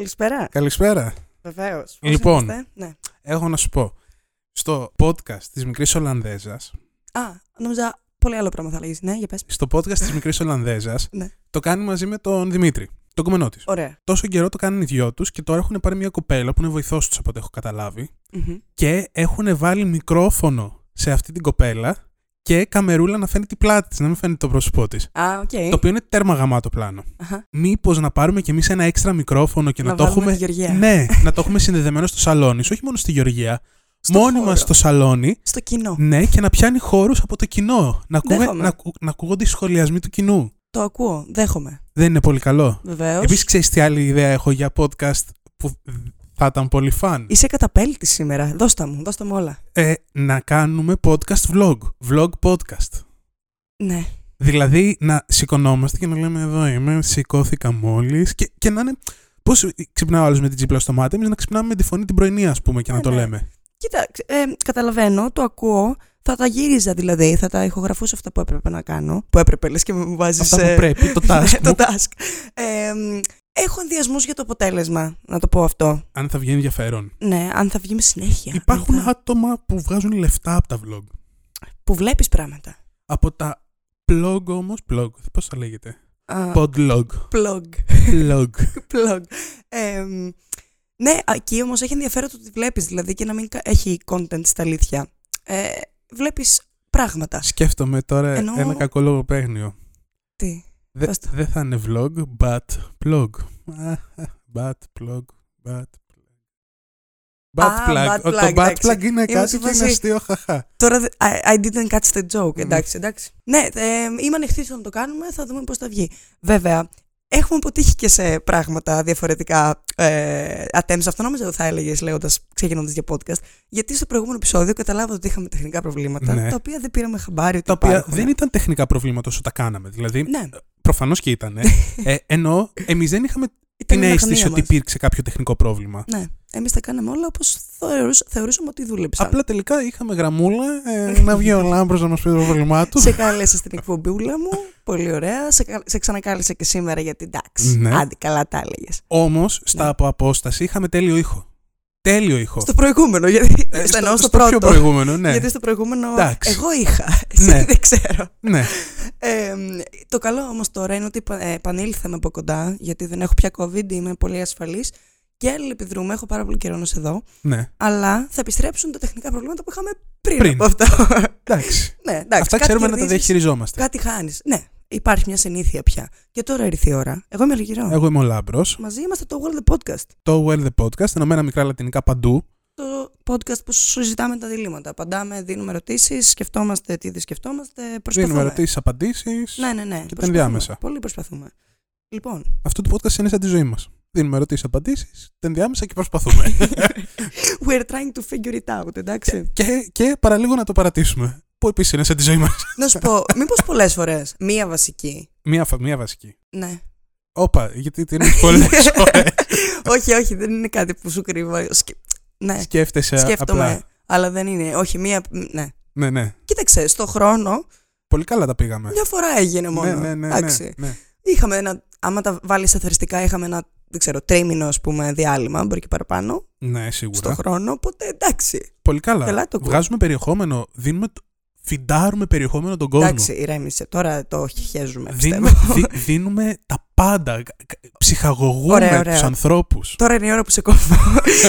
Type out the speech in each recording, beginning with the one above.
Καλησπέρα. Καλησπέρα. Βεβαίως. Λοιπόν. Ναι. Έχω να σου πω. Στο podcast της Μικρής Ολλανδέζας, Α, νόμιζα πολύ άλλο πράγμα θα λέγεις. Ναι, για πες. στο podcast της Μικρής Ολλανδέζας, Ναι. το κάνει μαζί με τον Δημήτρη, τον γκόμενό της. Ωραία. Τόσο καιρό το κάνουν οι δυο τους και τώρα έχουν πάρει μια κοπέλα που είναι βοηθός τους από ό,τι έχω καταλάβει Μμμ. και έχουν βάλει μικρόφωνο σε αυτή την κοπέλα και καμερούλα να φαίνεται η πλάτη της, να μην φαίνεται το πρόσωπό της. Α, οκ. Το οποίο είναι τέρμα γαμάτο πλάνο. Αχα. Μήπως να πάρουμε κι εμείς ένα έξτρα μικρόφωνο και να, Να το βάλουμε έχουμε. τη Γεωργία. Ναι, να το έχουμε συνδεδεμένο στο σαλόνι, σου, όχι μόνο στη Γεωργία. Στο μόνοι χώρο. μας στο σαλόνι, Στο κοινό. ναι, και να πιάνει χώρους από το κοινό. Να, ακούμε, Δέχομαι. να, ακου- να ακούγονται οι σχολιασμοί του κοινού. Το ακούω. Δέχομαι. Δεν είναι πολύ καλό. Βεβαίως. Επίσης, ξέρεις τι άλλη ιδέα έχω για podcast που θα ήταν πολύ φαν. Είσαι καταπέλτης σήμερα. Δώστα μου. Δώστα μου όλα. Ε, να κάνουμε podcast vlog. Vlog podcast. Ναι. Δηλαδή να σηκωνόμαστε και να λέμε εδώ είμαι, σηκώθηκα μόλις και, και να είναι. Πώς ξυπνάω άλλος με την τσίπλα στο μάτι, εμείς να ξυπνάμε με τη φωνή την πρωινή, ας πούμε, και να Ναι, το ναι. λέμε. Κοίτα, ε, καταλαβαίνω, το ακούω. Θα τα γύριζα δηλαδή. Θα τα ηχογραφούσα αυτά που έπρεπε να κάνω. Που έπρεπε, λες και μου βάζεις. Αυτά που πρέπει, το task το μου. task. Ε, μ, έχω ενδιασμούς για το αποτέλεσμα, να το πω αυτό. Αν θα βγει ενδιαφέρον. Ναι, αν θα βγει με συνέχεια. Υπάρχουν αν θα- άτομα που βγάζουν λεφτά από τα vlog. Που βλέπεις πράγματα. Από τα blog όμως, blog, πώς θα λέγεται; Α, Podlog. Plug. Blog. Plug. Ε, μ, ναι, εκεί όμως έχει ενδιαφέρον το ότι βλέπεις, δηλαδή και να μην κα- έχει content στα αλήθεια. Ε, βλέπεις πράγματα. Σκέφτομαι τώρα Εννοώ- ένα κακό λογοπαίγνιο. Τι; Δε- Πες το. Δεν θα είναι vlog, but blog. But blog, but Bad Α, plug. bad Ο- plug, το bad εντάξει. plug είναι κάτι σε που είναι φάση- αστείο, χαχά. Τώρα δε- I, I didn't catch the joke. Ναι. Εντάξει, εντάξει. Ναι, ε, είμαι ανοιχτή στο να το κάνουμε, θα δούμε πώς θα βγει. Βέβαια, έχουμε αποτύχει και σε πράγματα διαφορετικά ε, attempts. Αυτό νόμιζα ότι θα έλεγες λέγοντας, ξεκινώντας για podcast. Γιατί στο προηγούμενο επεισόδιο καταλάβατε ότι είχαμε τεχνικά προβλήματα, Ναι. τα οποία δεν πήραμε χαμπάρι ότι Τα οποία υπάρχουν. δεν ήταν τεχνικά προβλήματα όσο τα κάναμε. Δηλαδή, Ναι, προφανώς και ήταν. ε, ενώ εμείς δεν είχαμε ήταν την η αίσθηση λαχανία ότι μας. υπήρξε κάποιο τεχνικό πρόβλημα. Ναι, εμείς τα κάναμε όλα όπως θεωρούσαμε ότι δούλεψαν. Απλά τελικά είχαμε γραμμούλα ε, να βγει ο Λάμπρος να μας πει το πρόβλημά του. Σε κάλεσα στην εκπομπούλα μου. Πολύ ωραία. Σε, κα- σε ξανακάλεσα και σήμερα γιατί εντάξει. Ναι. Άντε, καλά τα έλεγες. Όμως στα Ναι. από απόσταση είχαμε τέλειο ήχο. Τέλειο ήχο. Στο προηγούμενο, γιατί. Ε, στο, εννοώ στο, στο πιο πρώτο. προηγούμενο, ναι. Γιατί στο προηγούμενο Εντάξει. εγώ είχα. Εσύ Ναι. δεν ξέρω. ναι. Ε, το καλό όμως τώρα είναι ότι ε, επανήλθαμε από κοντά, γιατί δεν έχω πια COVID, είμαι πολύ ασφαλής και αλληλεπιδρούμε, έχω πάρα πολύ καιρό να σε δω, ναι. αλλά θα επιστρέψουν τα τεχνικά προβλήματα που είχαμε πριν, Πριν. από αυτό. Εντάξει. ναι, εντάξει, Αυτά κάτι ξέρουμε να τα κερδίζεις, διαχειριζόμαστε. Κάτι χάνεις. Ναι, υπάρχει μια συνήθεια πια. Και τώρα ήρθε η ώρα. Εγώ είμαι Αργυρό. Εγώ είμαι ο Λάμπρος. Μαζί είμαστε το World the Podcast. Το Well the Podcast, ενωμένα μικρά λατινικά παντού. Το podcast που σου ζητάμε τα διλήμματα. Απαντάμε, δίνουμε ερωτήσεις, σκεφτόμαστε τι δεν σκεφτόμαστε, προσπαθούμε. Δίνουμε ερωτήσεις, απαντήσεις. Ναι, ναι, ναι. τα προσπαθούμε. ενδιάμεσα. Πολύ προσπαθούμε. Λοιπόν, Αυτό το podcast είναι σαν τη ζωή μας. Δίνουμε ερωτήσεις, απαντήσεις, τα ενδιάμεσα και προσπαθούμε. we're trying to figure it out, εντάξει. και, και παραλίγο να το παρατήσουμε. Που επίση είναι σαν τη ζωή μας; Να σου πω, μήπως πολλές φορές, μία βασική. μία, φα- μία βασική. Ναι. Όπα, γιατί την έχεις πολλές φορές. όχι, όχι, δεν είναι κάτι που σου κρύβω. Σκε... Ναι, Σκέφτεσαι σκέφτομαι. απλά. Αλλά δεν είναι. Όχι, μία. Ναι. Ναι, ναι. Κοίταξε, στο χρόνο Πολύ καλά τα πήγαμε. μια φορά έγινε μόνο. Ναι, ναι, ναι, ναι, Εντάξει. ναι. Είχαμε ένα. Άμα τα βάλεις αθρηστικά, είχαμε ένα. Δεν ξέρω, τρίμηνο ας πούμε διάλειμμα, μπορεί και παραπάνω, Ναι, στο σίγουρα. χρόνο. Οπότε εντάξει. Πολύ καλά. Καλά το ακούω. Βγάζουμε περιεχόμενο, δίνουμε, το- φιντάρουμε περιεχόμενο τον κόσμο. Εντάξει, ηρέμησε. Τώρα το χιχέζουμε. Δίνουμε, πιστεύω. δι- δίνουμε τα πάντα. Κα- κα- Ψυχαγωγούμε Ωραία, ωραία. τους ανθρώπους. Τώρα είναι η ώρα που σε κόβω.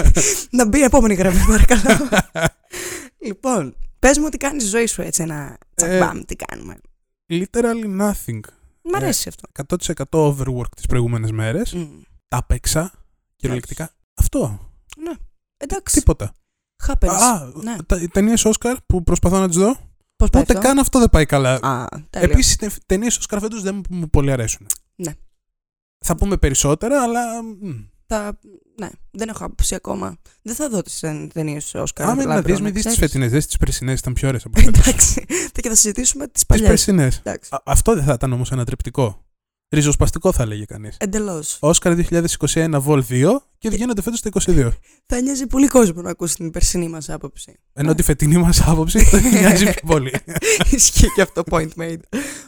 να μπει η επόμενη γραμμή, παρακαλώ. λοιπόν, πες μου ότι κάνεις ζωή σου έτσι ένα τσακμπάμ, τι κάνουμε. Literally nothing. Μ' αρέσει αυτό. 100% overwork τις προηγούμενες μέρες. Μμ. Τα έπαιξα. Κυριολεκτικά. Αυτό. Εντάξει, Τίποτα. happens. Α, ναι. τα, οι ταινίες Όσκαρ που προσπαθώ να τις δω. Πώς πάει Ούτε αυτό; καν αυτό δεν πάει καλά. Α, τέλειο. Επίσης, οι ταινίες Όσκαρ φέτο δεν μου πολύ αρέσουν. Ναι. Θα πούμε περισσότερα, αλλά. μ. Τα... Ναι, δεν έχω άποψη ακόμα. Δεν θα δω τις ε, ταινίες του Όσκαρ. Άμα είναι να Λάμπρο, δεις, μην δεις τις ξέρεις. φετινές, δει τις περσινές, ήταν πιο ωραίες από φέτος. Εντάξει, και θα συζητήσουμε τις Τις παλιές. περσινές. Εντάξει, Αυτό δεν θα ήταν όμως ανατρεπτικό. Ριζοσπαστικό θα έλεγε κανείς. εντελώς. Όσκαρ 2021 Βολ 2 και βγαίνονται φέτος το 22. Θα νοιάζει πολύ κόσμο να ακούσει την περσινή μας άποψη. Ενώ τη φετινή μας άποψη δεν νοιάζει πιο πολύ. Ισχύει και αυτό point made.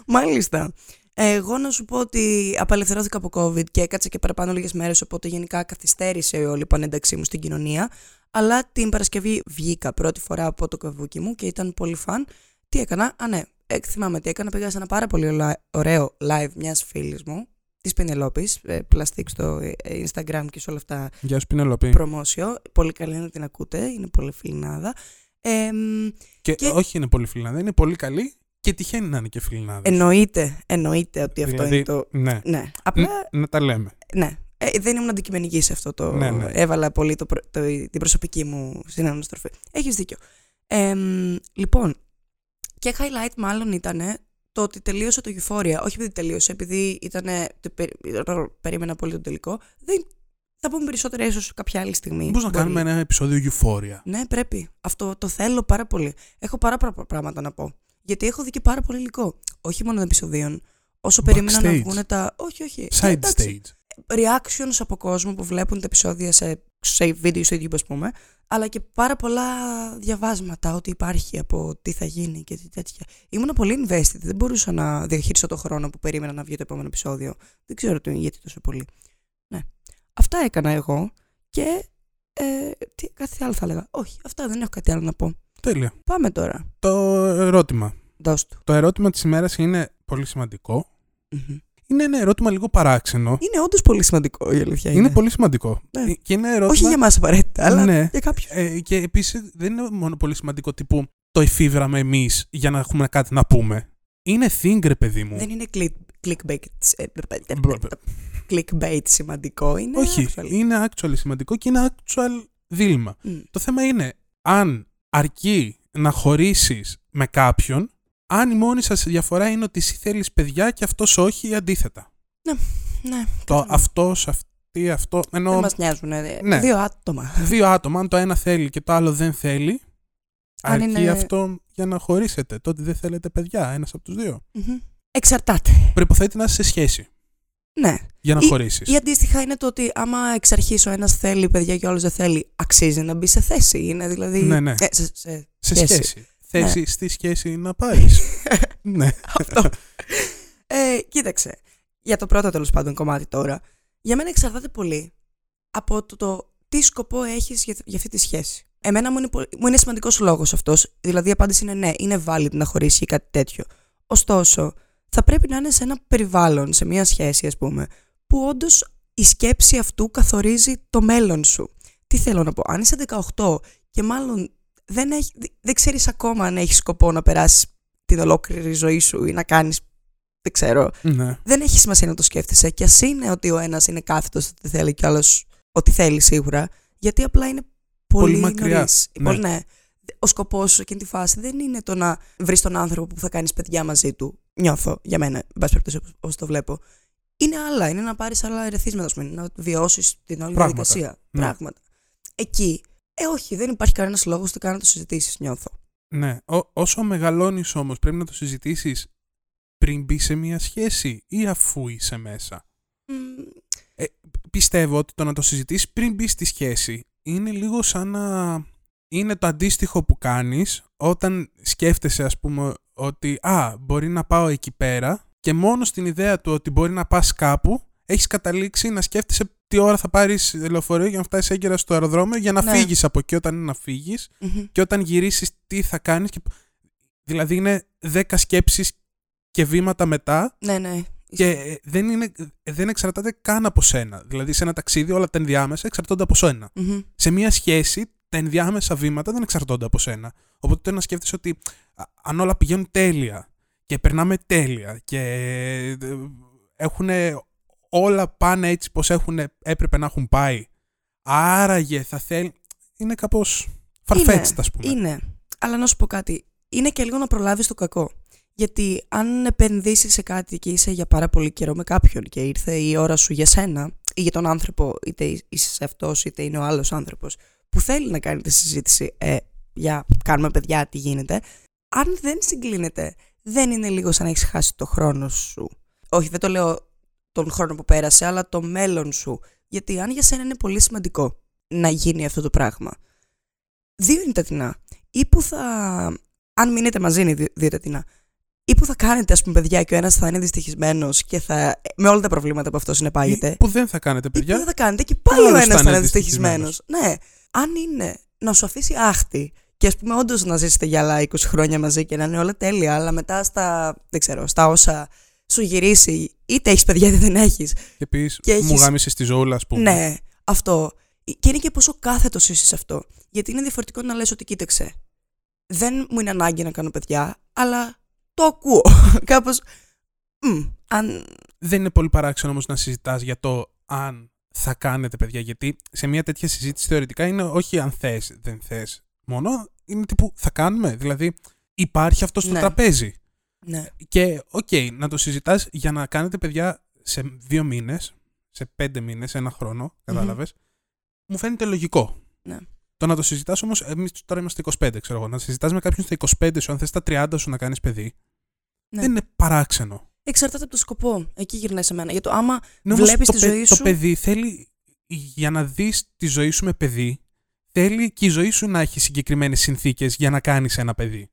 Μάλιστα. Εγώ να σου πω ότι απελευθερώθηκα από COVID και έκατσα και παραπάνω λίγες μέρες, οπότε γενικά καθυστέρησε όλη η πανένταξή μου στην κοινωνία. Αλλά την Παρασκευή βγήκα πρώτη φορά από το καβούκι μου και ήταν πολύ φαν. Τι έκανα, Α, ναι, ε, θυμάμαι τι έκανα. Πήγα σε ένα πάρα πολύ ωραίο live μιας φίλης μου, της Πενελόπη, ε, πλαστικ στο ε, Instagram και σε όλα αυτά. Γεια σου, Πενελόπη. Προμόσιο. Πολύ καλή να την ακούτε, είναι πολύ φιλινάδα. Ε, και, και, όχι είναι πολύ φιλινάδα, είναι πολύ καλή και τυχαίνει να είναι και φιλινάδα. Εννοείται, εννοείται ότι αυτό δηλαδή, είναι το. Ναι. ναι. Απλά. να τα λέμε. Ναι. Ε, δεν ήμουν αντικειμενική σε αυτό το. Ναι, ναι. Έβαλα πολύ το, το, την προσωπική μου συναναστροφή. Έχεις δίκιο. Ε, λοιπόν, και highlight μάλλον ήταν το ότι τελείωσε το Euphoria. Όχι επειδή τελείωσε, επειδή ήταν, περίμενα πολύ το τελικό. Δεν, θα πούμε περισσότερα ίσως κάποια άλλη στιγμή. Πώ να κάνουμε ένα επεισόδιο Euphoria. Ναι, πρέπει. Αυτό το θέλω πάρα πολύ. Έχω πάρα πολλά πράγματα να πω. Γιατί έχω δει και πάρα πολύ υλικό. Όχι μόνο των επεισοδίων. Όσο περίμενα να βγουν τα. Όχι, όχι. Side stage. Reactions από κόσμο που βλέπουν τα επεισόδια σε, σε βίντεο στο YouTube, ας πούμε. Αλλά και πάρα πολλά διαβάσματα ότι υπάρχει από τι θα γίνει και τι τέτοια. Ήμουν πολύ invested. Δεν μπορούσα να διαχειριστώ το χρόνο που περίμενα να βγει το επόμενο επεισόδιο. Δεν ξέρω γιατί τόσο πολύ. Ναι. Αυτά έκανα εγώ και. Ε, τι, κάτι άλλο θα έλεγα. Όχι, αυτά δεν έχω κάτι άλλο να πω. Τέλεια. Πάμε τώρα. Το ερώτημα. Δώσ' του. Το ερώτημα της ημέρας είναι πολύ Είναι ένα ερώτημα λίγο παράξενο. Είναι όντως πολύ σημαντικό η αλήθεια. Είναι, είναι πολύ σημαντικό. Ναι. Και είναι ερώτημα... Όχι για εμάς απαραίτητα, αλλά ναι. για κάποιους. Ε, και επίσης δεν είναι μόνο πολύ σημαντικό τύπου το εφήβραμε εμείς για να έχουμε κάτι να πούμε. Είναι thing, ρε παιδί μου. Δεν είναι clickbait. clickbait σημαντικό. Είναι Όχι, actual. είναι actual σημαντικό και είναι actual δίλημα. Το θέμα είναι αν αρκεί να χωρίσεις με κάποιον αν η μόνη σας διαφορά είναι ότι εσύ θέλεις παιδιά και αυτός όχι ή αντίθετα. Ναι, ναι. Το αυτός, αυτή, αυτό. Ενώ... Δεν μας νοιάζουν. Ναι. Δύο άτομα. Δύο άτομα. Αν το ένα θέλει και το άλλο δεν θέλει, αν αρκεί είναι... αυτό για να χωρίσετε. Τότε δεν θέλετε παιδιά, ένας από τους δύο. Mm-hmm. Εξαρτάται. Προϋποθέτει να είσαι σε σχέση. Ναι. Για να ή, χωρίσεις. Ή αντίστοιχα είναι το ότι άμα εξ αρχής ο ένας θέλει παιδιά και ο άλλος δεν θέλει, αξίζει να μπει σε θέση. Είναι δηλαδή. Ναι, ναι. Ε, σε, σε, σε σχέση. σχέση. Θέση ναι. στη σχέση να πάρεις. ναι. Αυτό. Ε, κοίταξε. Για το πρώτο τέλος πάντων κομμάτι τώρα. Για μένα εξαρτάται πολύ από το, το τι σκοπό έχεις για, για αυτή τη σχέση. Εμένα μου είναι, μου είναι σημαντικός λόγος αυτός. Δηλαδή η απάντηση είναι ναι, είναι valid να χωρίσει κάτι τέτοιο. Ωστόσο, θα πρέπει να είναι σε ένα περιβάλλον, σε μια σχέση, ας πούμε, που όντως η σκέψη αυτού καθορίζει το μέλλον σου. Τι θέλω να πω, αν είσαι 18 και μάλλον δεν, έχει, δεν ξέρεις ακόμα αν έχεις σκοπό να περάσεις την ολόκληρη ζωή σου ή να κάνεις, δεν ξέρω. Ναι. Δεν έχει σημασία να το σκέφτεσαι και ας είναι ότι ο ένας είναι κάθετος ότι θέλει και ο ότι θέλει σίγουρα, γιατί απλά είναι πολύ, πολύ μακριά. Ναι. Πολύ, ναι. Ο σκοπός σου εκείνη τη φάση δεν είναι το να βρεις τον άνθρωπο που θα κάνεις παιδιά μαζί του. Νιώθω για μένα, εν πάση περιπτώσει, όπως το βλέπω είναι άλλα. Είναι να πάρεις άλλα ερεθίσματα, να βιώσεις την όλη διαδικασία. Ναι. Πράγματα. Εκεί, ε, όχι, δεν υπάρχει κανένας λόγος ούτε καν να το συζητήσεις, νιώθω. Ναι. Ό, όσο μεγαλώνεις όμως, πρέπει να το συζητήσεις πριν μπει σε μια σχέση ή αφού είσαι μέσα; Ε, πιστεύω ότι το να το συζητήσεις πριν μπει στη σχέση είναι λίγο σαν να είναι το αντίστοιχο που κάνεις όταν σκέφτεσαι ας πούμε ότι α, μπορεί να πάω εκεί πέρα και μόνο στην ιδέα του ότι μπορεί να πας κάπου, έχεις καταλήξει να σκέφτεσαι τι ώρα θα πάρεις λεωφορείο για να φτάσεις έγκαιρα στο αεροδρόμιο για να ναι. φύγεις από εκεί όταν είναι να φυγεις και όταν γυρίσεις τι θα κάνεις. Και... Δηλαδή είναι δέκα σκέψεις και βήματα μετά. Ναι, ναι. Και δεν, είναι, δεν εξαρτάται καν από σένα. Δηλαδή σε ένα ταξίδι όλα τα ενδιάμεσα εξαρτώνται από σένα. Σε μια σχέση τα ενδιάμεσα βήματα δεν εξαρτώνται από σένα. Οπότε να σκέφτεσαι ότι αν όλα πηγαίνουν τέλεια και περνάμε τέλεια και ε, έχουν όλα πάνε έτσι πως έχουν, έπρεπε να έχουν πάει. Άραγε θα θέλει... Είναι κάπως φαρφέτστα ας πούμε. Είναι, αλλά να σου πω κάτι. Είναι και λίγο να προλάβεις το κακό. Γιατί αν επενδύσεις σε κάτι και είσαι για πάρα πολύ καιρό με κάποιον και ήρθε η ώρα σου για σένα ή για τον άνθρωπο, είτε είσαι αυτός είτε είναι ο άλλος άνθρωπος, που θέλει να κάνει τη συζήτηση ε, για κάνουμε παιδιά, τι γίνεται, αν δεν συγκλίνεται δεν είναι λίγο σαν να έχεις χάσει το χρόνο σου. Όχι, δεν το λέω τον χρόνο που πέρασε, αλλά το μέλλον σου. Γιατί αν για σένα είναι πολύ σημαντικό να γίνει αυτό το πράγμα, δύο είναι τα τεινά. Ή που θα. Αν μείνετε μαζί είναι δύο τα τεινά. ή που θα κάνετε, ας πούμε, παιδιά, και ο ένας θα είναι δυστυχισμένος και θα. με όλα τα προβλήματα που αυτός συνεπάγεται. Ή που δεν θα κάνετε, Ή παιδιά. που δεν θα κάνετε και πάλι ο Άλλος ένας θα θα είναι είναι δυστυχισμένος. δυστυχισμένος. Ναι. Αν είναι να σου αφήσει άχτη και ας πούμε, όντως να ζήσετε για άλλα 20 χρόνια μαζί και να είναι όλα τέλεια, αλλά μετά στα. δεν ξέρω, στα όσα σου γυρίσει, είτε έχεις παιδιά είτε δεν έχεις. Και πεις, Και μου έχεις- γάμισες τη ζώουλα, ας πούμε. Ναι, αυτό. Και είναι και πόσο κάθετος είσαι σε αυτό. Γιατί είναι διαφορετικό να λες ότι κοίταξε. Δεν μου είναι ανάγκη να κάνω παιδιά, αλλά το ακούω. Κάπως. αν. Δεν είναι πολύ παράξενο όμως να συζητάς για το αν θα κάνετε παιδιά. Γιατί σε μια τέτοια συζήτηση θεωρητικά είναι όχι αν θες, δεν θες μόνο. Είναι τύπου θα κάνουμε. Δηλαδή υπάρχει αυτό στο Ναι. τραπέζι. Ναι. Και οκ, να το συζητάς για να κάνετε παιδιά σε δύο μήνες, σε πέντε μήνες, ένα χρόνο, κατάλαβες. Μου φαίνεται λογικό. Ναι. Το να το συζητάς όμως, εμείς τώρα είμαστε 25, ξέρω εγώ. Να συζητάς με κάποιον στα 25 σου, αν θες στα 30 σου να κάνεις παιδί, Ναι. δεν είναι παράξενο. Εξαρτάται από το σκοπό. Εκεί γυρνάει σε μένα. Για το άμα Ναι, όμως βλέπεις το, τη παι- ζωή το σου- παιδί θέλει, για να δεις τη ζωή σου με παιδί, θέλει και η ζωή σου να έχει συγκεκριμένες συνθήκες για να κάνεις ένα παιδί.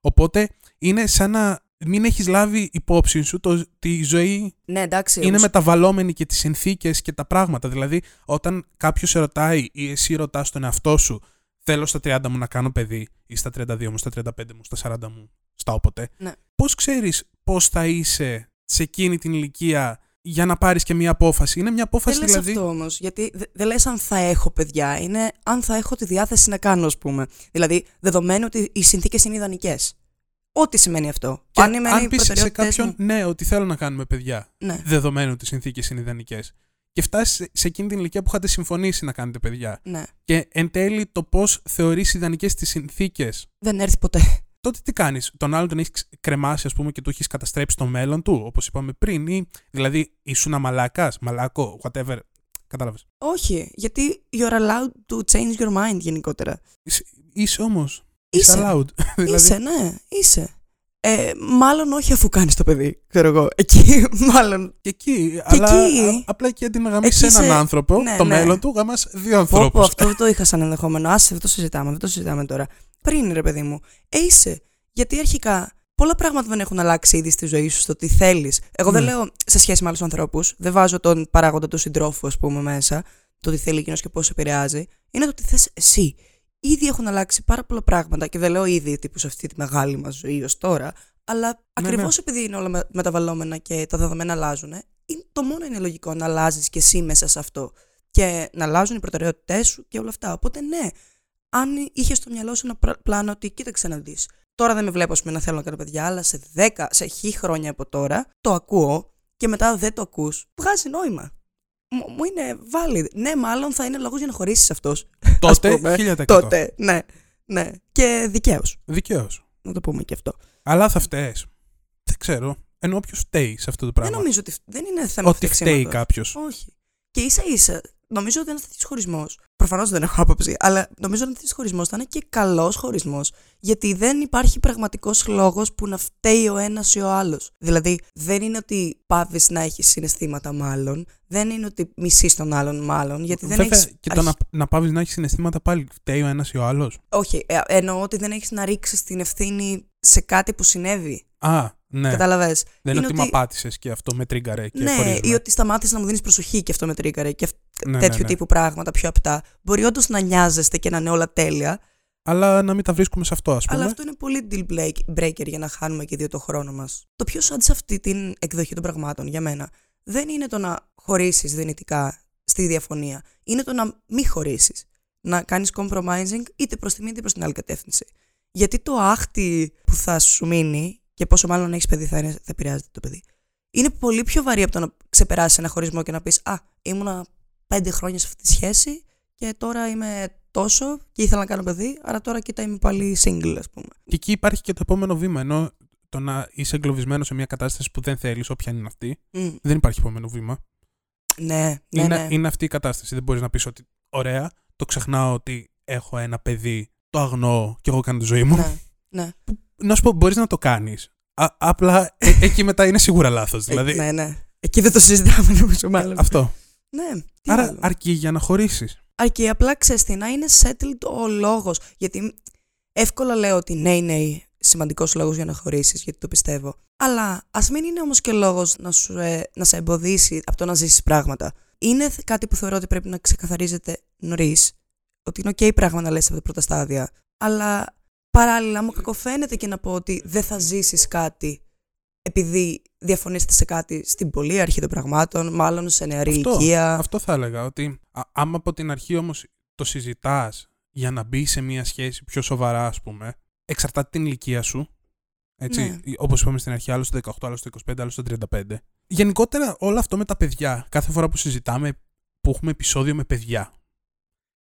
Οπότε είναι σαν να μην έχεις λάβει υπόψη σου το, ότι η ζωή Ναι, εντάξει. είναι όμως- μεταβαλλόμενη και τις συνθήκες και τα πράγματα. Δηλαδή, όταν κάποιος σε ρωτάει ή εσύ ρωτάς τον εαυτό σου θέλω στα 30 μου να κάνω παιδί ή στα 32 μου, στα 35 μου, στα 40 μου, στα όποτε. Ναι. Πώς ξέρεις πώς θα είσαι σε εκείνη την ηλικία για να πάρεις και μια απόφαση; Είναι μια απόφαση Δεν λες δηλαδή... αυτό όμως. Γιατί δε- δεν λες αν θα έχω παιδιά. Είναι αν θα έχω τη διάθεση να κάνω, ας πούμε. Δηλαδή, δεδομένου ότι οι συνθήκες είναι ιδανικές. Ό,τι σημαίνει αυτό. Και αν είμαι αν οι πεις σε προτεραιότητες κάποιον μου- ναι ότι θέλω να κάνουμε παιδιά Ναι. δεδομένου ότι οι συνθήκες είναι ιδανικές και φτάσεις σε, σε εκείνη την ηλικία που είχατε συμφωνήσει να κάνετε παιδιά ναι. και εν τέλει το πώς θεωρείς ιδανικές τις συνθήκες Δεν έρθει ποτέ. τότε τι κάνεις, τον άλλον τον έχεις κρεμάσει, ας πούμε, και του έχεις καταστρέψει το μέλλον του, όπως είπαμε πριν, ή δηλαδή ήσουν μαλάκας, μαλάκο, whatever. Κατάλαβες. Όχι. Γιατί you're allowed to change your mind γενικότερα. Είσαι όμως. Είσαι. allowed. δηλαδή, Είσαι, ναι, είσαι. Ε, μάλλον όχι αφού κάνεις το παιδί, ξέρω εγώ. Εκεί, μάλλον. Και εκεί. αλλά εκεί. α- απλά εκεί αντί να γαμίσει Εκεί έναν σε- άνθρωπο, ναι, το ναι. μέλλον του, γαμά δύο Πω, πω, ανθρώπους. αυτό δεν το είχα σαν ενδεχόμενο. Άσε, δεν το συζητάμε, δεν το συζητάμε τώρα. Πριν, ρε παιδί μου. Ε, είσαι. Γιατί αρχικά πολλά πράγματα δεν έχουν αλλάξει ήδη στη ζωή σου στο τι θέλεις. Εγώ δεν Ναι. λέω σε σχέση με άλλους ανθρώπους. Δεν βάζω τον παράγοντα του συντρόφου, ας πούμε, μέσα. Το τι θέλει εκείνος και πώς σε επηρεάζει. Είναι το τι θες εσύ. Ήδη έχουν αλλάξει πάρα πολλά πράγματα και δεν λέω ήδη τύπου σε αυτή τη μεγάλη μας ζωή ως τώρα. Αλλά Ναι, ακριβώς ναι. επειδή είναι όλα με- μεταβαλλόμενα και τα δεδομένα αλλάζουν, ε, είναι- το μόνο είναι λογικό να αλλάζεις και εσύ μέσα σε αυτό. Και να αλλάζουν οι προτεραιότητές σου και όλα αυτά. Οπότε ναι, αν είχε στο μυαλό σου ένα πρα- πλάνο ότι κοίταξε να δεις. Τώρα δεν με βλέπω ας πούμε, να θέλω να κάνω παιδιά, αλλά σε 10, σε χι χρόνια από τώρα το ακούω και μετά δεν το ακούς. Βγάζει νόημα. Μου μου είναι valid. Ναι, μάλλον θα είναι λόγος για να χωρίσεις αυτός. Τότε, πούμε, 1000%. Τότε, ναι. ναι. Και δικαίως. Δικαίως. Να το πούμε και αυτό. Αλλά θα φταίεις. Δεν ξέρω. Ενώ όποιος φταίει σε αυτό το Δεν πράγμα. νομίζω ότι. Δεν είναι θέμα Ότι φταίει φταίξήματος. κάποιος. Όχι. Και ίσα ίσα, νομίζω ότι ένα τέτοιο χωρισμός. Προφανώς δεν έχω άποψη, αλλά νομίζω ότι ένα τέτοιο χωρισμός θα είναι και καλός χωρισμός. Γιατί δεν υπάρχει πραγματικός λόγος που να φταίει ο ένας ή ο άλλος. Δηλαδή, δεν είναι ότι πάβεις να έχεις συναισθήματα, μάλλον. Δεν είναι ότι μισείς τον άλλον, μάλλον. Γιατί δεν Βέβαια, έχεις και το να, αρχι- να πάβεις να έχεις συναισθήματα πάλι φταίει ο ένας ή ο άλλος. Όχι, ε, εννοώ ότι δεν έχεις να ρίξεις την ευθύνη σε κάτι που συνέβη. Α, ναι. Καταλαβες. Δεν είναι είναι ότι, ότι- με απάτησε και αυτό με τρίγκαρε και ναι, χωρίζουμε. ή ότι σταμάτησες να μου δίνεις προσοχή και αυτό με τρίκαρε και αυ- Ναι, τέτοιου ναι, ναι. τύπου πράγματα πιο απτά. Μπορεί όντως να νοιάζεστε και να είναι όλα τέλεια, Αλλά να μην τα βρίσκουμε σε αυτό, ας πούμε. αλλά αυτό είναι πολύ deal break- breaker για να χάνουμε και δύο το χρόνο μας. Το πιο sad σε αυτή την εκδοχή των πραγμάτων για μένα δεν είναι το να χωρίσεις δυνητικά στη διαφωνία. Είναι το να μην χωρίσεις. Να κάνεις compromising είτε προς τη μία είτε προς την άλλη κατεύθυνση. Γιατί το άχτη που θα σου μείνει και πόσο μάλλον έχεις παιδί θα, είναι, θα επηρεάζεται το παιδί. Είναι πολύ πιο βαρύ από το να ξεπεράσεις ένα χωρισμό και να πεις Α, ήμουνα πέντε χρόνια σε αυτή τη σχέση και τώρα είμαι τόσο και ήθελα να κάνω παιδί, άρα τώρα κοίτα είμαι πάλι single, ας πούμε. Και εκεί υπάρχει και το επόμενο βήμα. Ενώ το να είσαι εγκλωβισμένος σε μια κατάσταση που δεν θέλεις, όποια είναι αυτή, Μμ. δεν υπάρχει επόμενο βήμα. Ναι, ναι, είναι, ναι. είναι αυτή η κατάσταση. Δεν μπορείς να πεις ότι ωραία, το ξεχνάω ότι έχω ένα παιδί, το αγνοώ και εγώ κάνω τη ζωή μου. ναι, ναι. Να σου πω, μπορείς να το κάνεις. Απλά ε, εκεί μετά είναι σίγουρα λάθος. Δηλαδή. Ε, ναι, ναι. Εκεί δεν το συζητάμε, νομίζω μάλλον. Αυτό. Ναι, τι Άρα άλλο. αρκεί για να χωρίσεις. Αρκεί απλά ξέρεις τι, να είναι settled ο λόγος. Γιατί εύκολα λέω ότι ναι, ναι, σημαντικός λόγος για να χωρίσεις, γιατί το πιστεύω. Αλλά ας μην είναι όμως και λόγος να, ε, να σε εμποδίσει από το να ζήσεις πράγματα. Είναι κάτι που θεωρώ ότι πρέπει να ξεκαθαρίζεται νωρίς. Ότι είναι OK πράγμα να λε από τα πρώτα στάδια. Αλλά παράλληλα μου κακοφαίνεται και να πω ότι δεν θα ζήσεις κάτι επειδή διαφωνήσετε σε κάτι στην πολύ αρχή των πραγμάτων, μάλλον σε νεαρή αυτό, ηλικία. Αυτό θα έλεγα. Ότι άμα από την αρχή όμως το συζητάς για να μπει σε μια σχέση πιο σοβαρά, ας πούμε, εξαρτάται την ηλικία σου. Έτσι, ναι. Όπως είπαμε στην αρχή, άλλος στο 18, άλλος στο 25, άλλος στο 35. Γενικότερα, όλο αυτό με τα παιδιά, κάθε φορά που συζητάμε, που έχουμε επεισόδιο με παιδιά.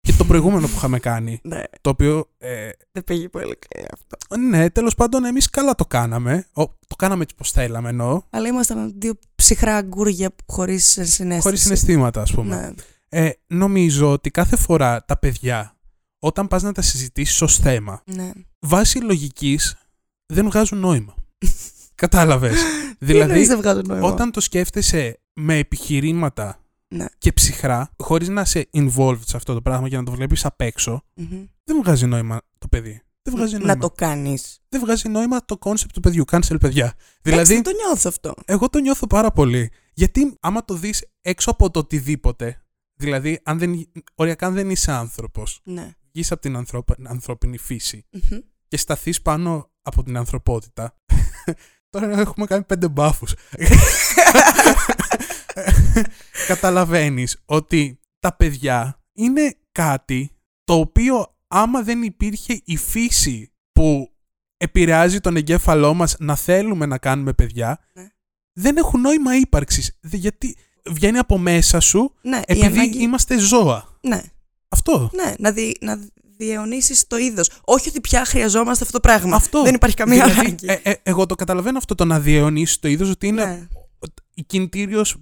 Και το προηγούμενο που είχαμε κάνει. Ναι. Το οποίο. Ε, Δεν πήγε πολύ καλά αυτό. Ναι, τέλος πάντων, εμείς καλά το κάναμε. Ο, το κάναμε έτσι πώ θέλαμε εννοώ. Αλλά ήμασταν δύο ψυχρά αγκούρια χωρίς συναίσθηση. Χωρίς συναισθήματα, ας πούμε. Ναι. Ε, νομίζω ότι κάθε φορά τα παιδιά, όταν πας να τα συζητήσεις ως θέμα, ναι. βάσει λογικής δεν βγάζουν νόημα. Κατάλαβες. δηλαδή, δεν βγάζουν νόημα; όταν το σκέφτεσαι με επιχειρήματα ναι. και ψυχρά, χωρίς να είσαι involved σε αυτό το πράγμα και να το βλέπεις απ' εξω δεν βγάζει νόημα το παιδί. Δεν βγάζει νόημα. Να το κάνεις. Δεν βγάζει νόημα το concept του παιδιού. Cancel παιδιά. Δηλαδή. Δεν το νιώθω αυτό. Εγώ το νιώθω πάρα πολύ. Γιατί άμα το δεις έξω από το οτιδήποτε, δηλαδή αν δεν, οριακά αν δεν είσαι άνθρωπος, ναι. βγεις από την ανθρώπινη και σταθείς πάνω από την ανθρωπότητα. Τώρα έχουμε κάνει πέντε μπάφους. Καταλαβαίνεις ότι τα παιδιά είναι κάτι το οποίο άμα δεν υπήρχε η φύση που επηρεάζει τον εγκέφαλό μας να θέλουμε να κάνουμε παιδιά, ναι. δεν έχουν νόημα ύπαρξης. Γιατί βγαίνει από μέσα σου ναι, επειδή είμαστε ζώα. Ναι. Αυτό. Ναι, να, δι, να διαιωνίσεις το είδος. Όχι ότι πια χρειαζόμαστε αυτό το πράγμα. Αυτό. Δεν υπάρχει καμία δηλαδή, ανάγκη. Ε, ε, εγώ το καταλαβαίνω αυτό το να διαιωνίσεις το είδος, ότι είναι ναι. η κινητήριος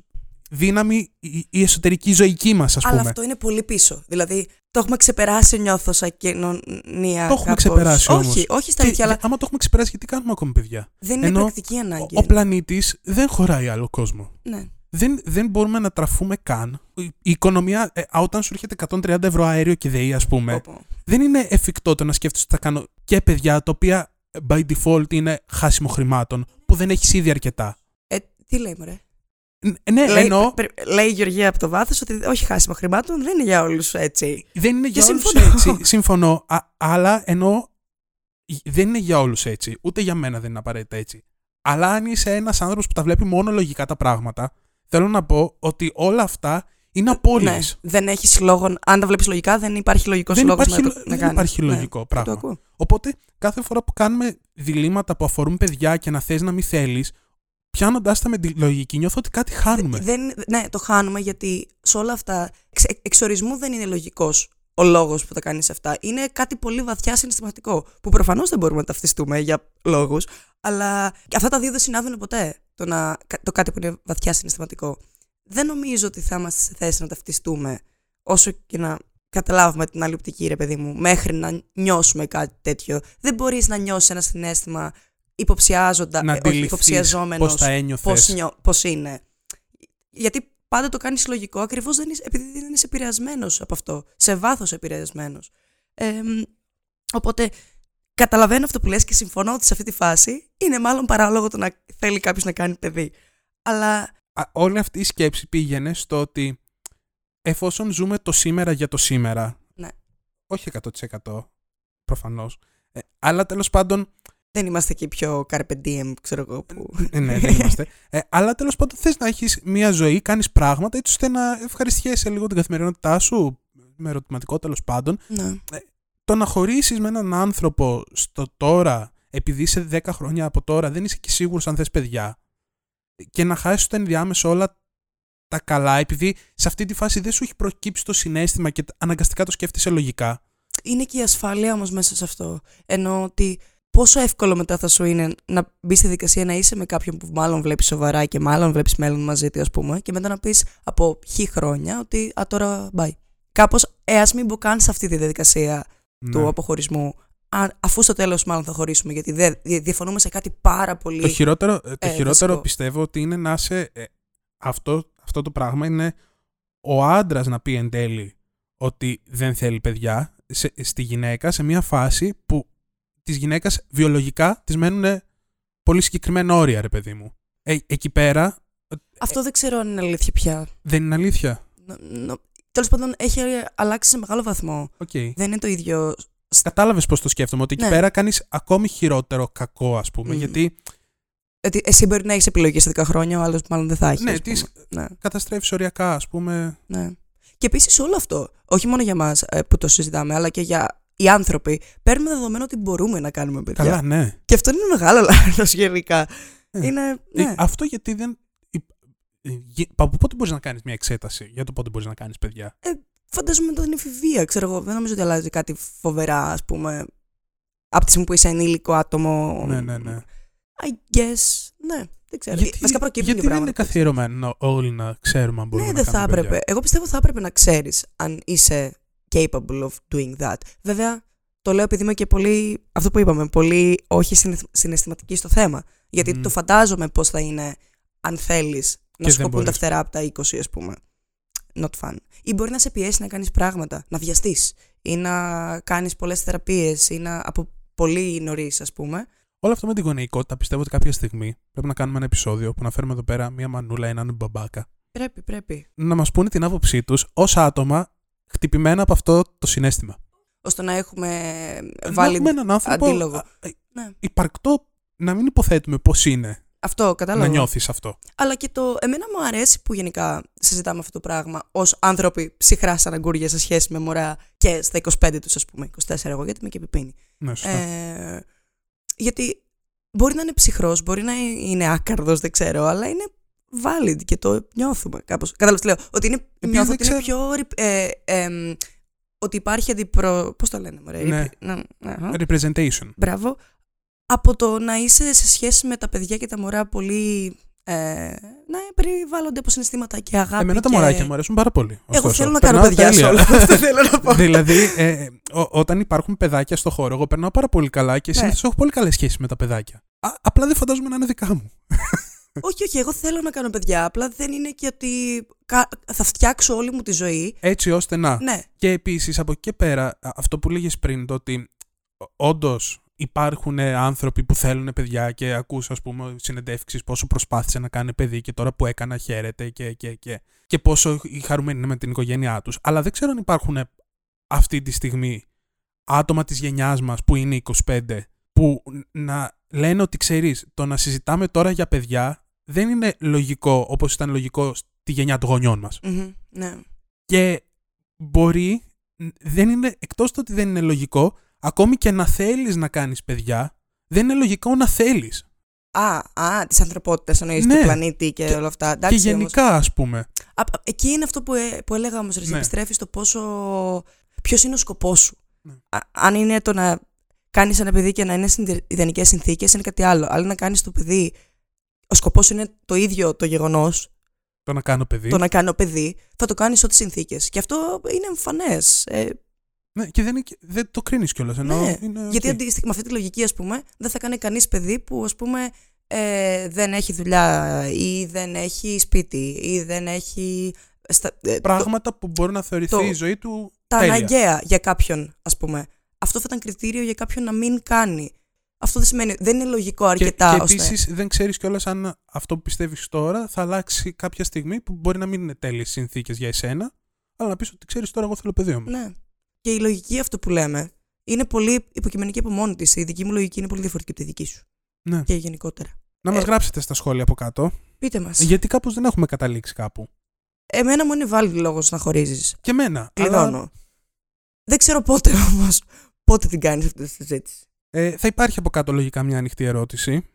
δύναμη, η εσωτερική ζωική μας, ας πούμε. Αλλά αυτό είναι πολύ πίσω. Δηλαδή, το έχουμε ξεπεράσει, νιώθω σαν κοινωνία. Το έχουμε ξεπεράσει όμως. Όχι, όχι στα αλήθεια. Αλλά... Άμα το έχουμε ξεπεράσει, γιατί κάνουμε ακόμη παιδιά; Δεν είναι Ενώ πρακτική ανάγκη. Ο, ο πλανήτης δεν χωράει άλλο κόσμο. Ναι. Δεν, δεν μπορούμε να τραφούμε καν. Η οικονομία, ε, όταν σου έρχεται 130 ευρώ αέριο και ΔΕΗ, ας πούμε, Οπό. δεν είναι εφικτό το να σκέφτεσαι ότι θα κάνω και παιδιά, τα οποία by default είναι χάσιμο χρημάτων, που δεν έχεις ήδη αρκετά. Ε, τι λέει, μωρέ; Ναι, λέει, εννοώ... λέει η Γεωργία από το βάθος ότι όχι χάσιμο χρημάτων, δεν είναι για όλους έτσι. Δεν είναι για όλους συμφωνώ. έτσι. Συμφωνώ. Α, αλλά εννοώ δεν είναι για όλους έτσι. Ούτε για μένα δεν είναι απαραίτητα έτσι. Αλλά αν είσαι ένας άνθρωπος που τα βλέπει μόνο λογικά τα πράγματα, θέλω να πω ότι όλα αυτά είναι απόλυτε. Ναι, δεν έχεις λόγο. Αν τα βλέπεις λογικά, δεν υπάρχει λογικός λόγος να, το, να Δεν κάνεις. υπάρχει Ναι, λογικό το πράγμα. ακούω. Οπότε, κάθε φορά που κάνουμε διλήμματα που αφορούν παιδιά και να θες να μην θέλεις, πιάνοντάς τα με τη λογική, νιώθω ότι κάτι χάνουμε. Δεν, ναι, το χάνουμε γιατί σε όλα αυτά εξ, εξορισμού δεν είναι λογικός ο λόγος που τα κάνεις αυτά. Είναι κάτι πολύ βαθιά συναισθηματικό. Που προφανώς δεν μπορούμε να ταυτιστούμε για λόγους, αλλά αυτά τα δύο δεν συνάδουν ποτέ. Το, να, το κάτι που είναι βαθιά συναισθηματικό. Δεν νομίζω ότι θα είμαστε σε θέση να ταυτιστούμε όσο και να καταλάβουμε την άλλη οπτική, ρε παιδί μου, μέχρι να νιώσουμε κάτι τέτοιο. Δεν μπορείς να νιώσεις ένα συνέστημα υποψιάζοντα, να ε, όχι υποψιαζόμενος πώς τα ένιωθες. πώς, νιώ, πώς είναι. Γιατί πάντα το κάνεις λογικό ακριβώς επειδή δεν είσαι επηρεασμένος από αυτό. Σε βάθος επηρεασμένος. Ε, οπότε καταλαβαίνω αυτό που λες και συμφωνώ ότι σε αυτή τη φάση είναι μάλλον παράλογο το να θέλει κάποιος να κάνει παιδί. Αλλά. Α, όλη αυτή η σκέψη πήγαινε στο ότι εφόσον ζούμε το σήμερα για το σήμερα. Ναι. Όχι 100% προφανώς. Ε, αλλά τέλος πάντων. Δεν είμαστε και πιο carpe diem, ξέρω εγώ. Που... Ε, ναι, δεν είμαστε. Ε, αλλά τέλος πάντων θες να έχεις μια ζωή, κάνεις πράγματα έτσι ώστε να ευχαριστιέσαι λίγο την καθημερινότητά σου. Με ερωτηματικό τέλος πάντων. Ναι. Ε, το να χωρίσει με έναν άνθρωπο στο τώρα, επειδή είσαι 10 χρόνια από τώρα, δεν είσαι και σίγουρος αν θες παιδιά. Και να χάσεις το ενδιάμεσο όλα τα καλά, επειδή σε αυτή τη φάση δεν σου έχει προκύψει το συνέστημα και αναγκαστικά το σκέφτεσαι λογικά. Είναι και η ασφάλεια όμως μέσα σε αυτό. Ενώ ότι πόσο εύκολο μετά θα σου είναι να μπεις στη δικασία να είσαι με κάποιον που μάλλον βλέπεις σοβαρά και μάλλον βλέπεις μέλλον μαζί του, ας πούμε, και μετά να πεις από χι χρόνια ότι Α, τώρα bye. Κάπως, ε, ας μην μπω καν σε αυτή τη διαδικασία Ναι. του αποχωρισμού. Α, αφού στο τέλος μάλλον θα χωρίσουμε, γιατί δεν, δι- διαφωνούμε σε κάτι πάρα πολύ. Το χειρότερο, το ε, χειρότερο βασικό. πιστεύω ότι είναι να είσαι. ε, αυτό, αυτό το πράγμα είναι ο άντρας να πει εν τέλει ότι δεν θέλει παιδιά σε- στη γυναίκα σε μια φάση που της γυναίκας βιολογικά της μένουν πολύ συγκεκριμένα όρια, ρε παιδί μου. Ε, εκεί πέρα. Αυτό δεν ξέρω αν είναι αλήθεια πια. Δεν είναι αλήθεια. Τέλος πάντων, έχει αλλάξει σε μεγάλο βαθμό. Okay. Δεν είναι το ίδιο. Κατάλαβες πώς το σκέφτομαι. Ότι εκεί Ναι. πέρα κάνεις ακόμη χειρότερο κακό, ας πούμε. Μμμ. Γιατί Ότι εσύ μπορεί να έχεις επιλογή σε 10 χρόνια, ο άλλος μάλλον δεν θα έχει. Ναι, ας τις- πούμε. ναι, καταστρέφεις οριακά, ας πούμε. ναι. Και επίσης όλο αυτό, όχι μόνο για μας που το συζητάμε, αλλά και για οι άνθρωποι, παίρνουμε δεδομένο ότι μπορούμε να κάνουμε παιδιά. Καλά, ναι. Και αυτό είναι μεγάλο λάθος γενικά. Ε, Είναι. Ε, Ναι. αυτό γιατί δεν. ε, γε- Από πότε μπορείς να κάνεις μια εξέταση για το πότε μπορείς να κάνεις παιδιά; Φαντάζομαι μετά την εφηβεία, ξέρω εγώ. Δεν νομίζω ότι αλλάζει κάτι φοβερά, ας πούμε. Από τη στιγμή που είσαι ενήλικο άτομο. Ναι, ναι, ναι. I guess. Ναι, δεν ξέρω. Βασικά προκύπτουν γιατί και δεν είναι πράγματα. καθιερωμένο όλοι να ξέρουμε αν μπορούμε Ναι, να δεν θα κάνουμε έπρεπε. παιδιά; Εγώ πιστεύω θα έπρεπε να ξέρεις αν είσαι capable of doing that. Βέβαια, το λέω επειδή είμαι και πολύ. Αυτό που είπαμε, πολύ όχι συναισθ- συναισθηματική στο θέμα. Γιατί Μμμ. το φαντάζομαι πώς θα είναι αν θέλεις να δεν σου κοπούν τα μπορείς. φτερά από τα 20, ας πούμε. Not fun. Ή μπορεί να σε πιέσει να κάνεις πράγματα, να βιαστείς ή να κάνεις πολλές θεραπείες ή να. από πολύ νωρίς, ας πούμε. Όλο αυτό με την γονεϊκότητα πιστεύω ότι κάποια στιγμή πρέπει να κάνουμε ένα επεισόδιο που να φέρουμε εδώ πέρα μία μανούλα, έναν μπαμπάκα. Πρέπει, πρέπει. Να μας πούνε την άποψή τους ως άτομα χτυπημένα από αυτό το συνέστημα. ώστε να έχουμε Να βάλει. έχουμε έναν άνθρωπο αντίλογο. α, ε, Ναι. υπαρκτό να μην υποθέτουμε πώς είναι Αυτό, κατάλαβα. να νιώθεις αυτό. Αλλά και το. Εμένα μου αρέσει που γενικά συζητάμε αυτό το πράγμα ως άνθρωποι ψυχρά σαν αγκούρια σε σχέση με μωρά και στα 25 τους, ας πούμε. 24 εγώ, γιατί είμαι και επιπίνη. Ναι, σωστά. Ε, γιατί μπορεί να είναι ψυχρός, μπορεί να είναι άκαρδος, δεν ξέρω, αλλά είναι valid και το νιώθουμε κάπως. Κατάλαβες τι λέω; Ότι είναι, Επειδή νιώθω δεν ότι είναι ξέρω- πιο. ρι- Ε, εμ, ότι υπάρχει αντιπρο. Πώς το λένε, μωρέ. Ναι. ρι- ναι, αχα. Representation. Μπράβο. Από το να είσαι σε σχέση με τα παιδιά και τα μωρά πολύ. Ε, να περιβάλλονται από συναισθήματα και αγάπη. Εμένα τα και... μωράκια μου αρέσουν πάρα πολύ. Εγώ ωστόσο. θέλω να κάνω Περνάω παιδιά σε τέλεια. όλο αυτό. θέλω να πω. δηλαδή, ε, ό- όταν υπάρχουν παιδάκια στο χώρο, εγώ περνάω πάρα πολύ καλά και Ναι. συνήθως έχω πολύ καλές σχέσεις με τα παιδάκια. Α, απλά δεν φαντάζομαι να είναι δικά μου. Όχι, όχι, εγώ θέλω να κάνω παιδιά. Απλά δεν είναι και ότι κα- θα φτιάξω όλη μου τη ζωή. Έτσι ώστε να. Ναι, Και επίσης από εκεί και πέρα, α- αυτό που λέγες πριν, το ότι όντως υπάρχουν ε, άνθρωποι που θέλουν παιδιά και ακούς ας πούμε συνεντεύξεις πόσο προσπάθησε να κάνει παιδί και τώρα που έκανα χαίρεται και, και, και, και πόσο χαρούμενοι είναι με την οικογένειά τους. Αλλά δεν ξέρω αν υπάρχουν ε, αυτή τη στιγμή άτομα της γενιάς μας που είναι 25 που να λένε ότι ξέρεις το να συζητάμε τώρα για παιδιά δεν είναι λογικό όπως ήταν λογικό στη γενιά των γονιών μας. μμμ, ναι. Και μπορεί, δεν είναι, εκτός το ότι δεν είναι λογικό, ακόμη και να θέλεις να κάνεις παιδιά, δεν είναι λογικό να θέλεις. Α, α, τη ανθρωπότητα εννοείς Ναι. του πλανήτη και, Και- όλα αυτά. και Εντάξει, όμως. γενικά, ας πούμε. Α, α, εκεί είναι αυτό που, ε, που έλεγα όμως, Ρε, Ναι. επιστρέφεις στο πόσο. Ποιος είναι ο σκοπός σου. Ναι. Α, αν είναι το να κάνεις ένα παιδί και να είναι σε ιδανικές συνθήκες, είναι κάτι άλλο. Αλλά να κάνεις το παιδί. Ο σκοπός είναι το ίδιο το γεγονός, Το να κάνω παιδί. το να κάνω παιδί, θα το κάνεις ό,τι συνθήκες. Και αυτό είναι εμφανές. Ε, Ναι, και δεν, είναι, και- δεν το κρίνεις κιόλας. Ενώ ναι. είναι Γιατί οκ. αντίστοιχα με αυτή τη λογική, ας πούμε, δεν θα κάνει κανείς παιδί που, ας πούμε, ε, δεν έχει δουλειά ή δεν έχει σπίτι ή δεν έχει. Στα, ε, το- Πράγματα που μπορεί να θεωρηθεί το- η ζωή του τα τέλεια. αναγκαία για κάποιον, ας πούμε. Αυτό θα ήταν κριτήριο για κάποιον να μην κάνει. Αυτό δεν σημαίνει. Δεν είναι λογικό Και, αρκετά και ώστε. επίσης δεν ξέρεις κιόλας αν αυτό που πιστεύεις τώρα θα αλλάξει κάποια στιγμή που μπορεί να μην είναι τέλειες συνθήκες για εσένα, αλλά να πεις ότι ξέρεις τώρα, εγώ θέλω παιδί μου. Ναι. Και η λογική αυτό που λέμε είναι πολύ υποκειμενική από μόνη της. Η δική μου λογική είναι πολύ διαφορετική από τη δική σου. Ναι. Και γενικότερα. Να μας Ε, γράψετε στα σχόλια από κάτω, Πείτε μας. γιατί κάπως δεν έχουμε καταλήξει κάπου. Εμένα μου είναι βάλει λόγος να χωρίζεις. Και εμένα. Κλειδώνω. αλλά, Δεν ξέρω πότε όμως. Πότε την κάνεις αυτή τη συζήτηση. Ε, θα υπάρχει από κάτω λογικά μια ανοιχτή ερώτηση.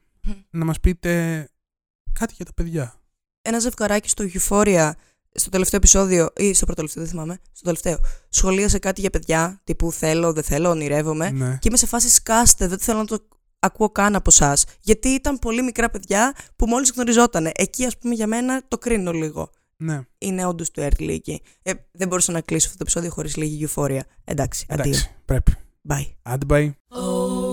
Να μας πείτε κάτι για τα παιδιά. Ένα ζευγαράκι στο Euphoria στο τελευταίο επεισόδιο ή στο πρωτολευταίο, δεν θυμάμαι, στο τελευταίο, σχολίασε κάτι για παιδιά, τύπου θέλω, δεν θέλω, ονειρεύομαι. Ναι. Και είμαι σε φάση σκάστε, δεν θέλω να το ακούω καν από εσά. Γιατί ήταν πολύ μικρά παιδιά που μόλις γνωριζότανε. Εκεί, ας πούμε, για μένα το κρίνω λίγο. ναι. Είναι όντως του early εκεί. Ε, δεν μπορούσα να κλείσω αυτό το επεισόδιο χωρίς λίγη Euphoria. Εντάξει, αντίο. Εντάξει, πρέπει. Bye. Αντμπαϊ. Oh.